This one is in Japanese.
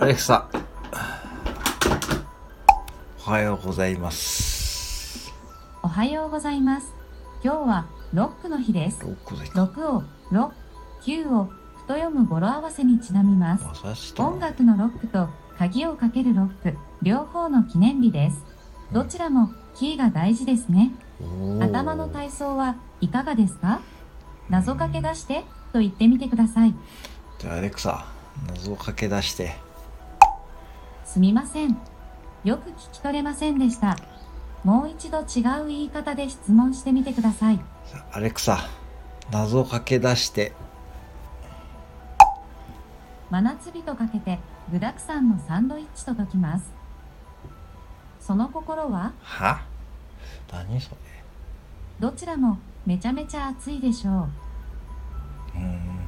アレクサ。おはようございます。おはようございます。今日はロックの日です。ロックでいた。6をロ、9をふと読む語呂合わせにちなみます。まさしと音楽のロックと鍵をかけるロック、両方の記念日です。どちらもキーが大事ですね。頭の体操はいかがですか？謎かけ出してと言ってみてください。じゃあアレクサ、謎をかけ出して。すみません。よく聞き取れませんでした。もう一度違う言い方で質問してみてください。アレクサ、謎をかけ出して。真夏日とかけて具沢山のサンドイッチと解きます。その心は？は？何それ？どちらもめちゃめちゃ暑いでしょう。うーん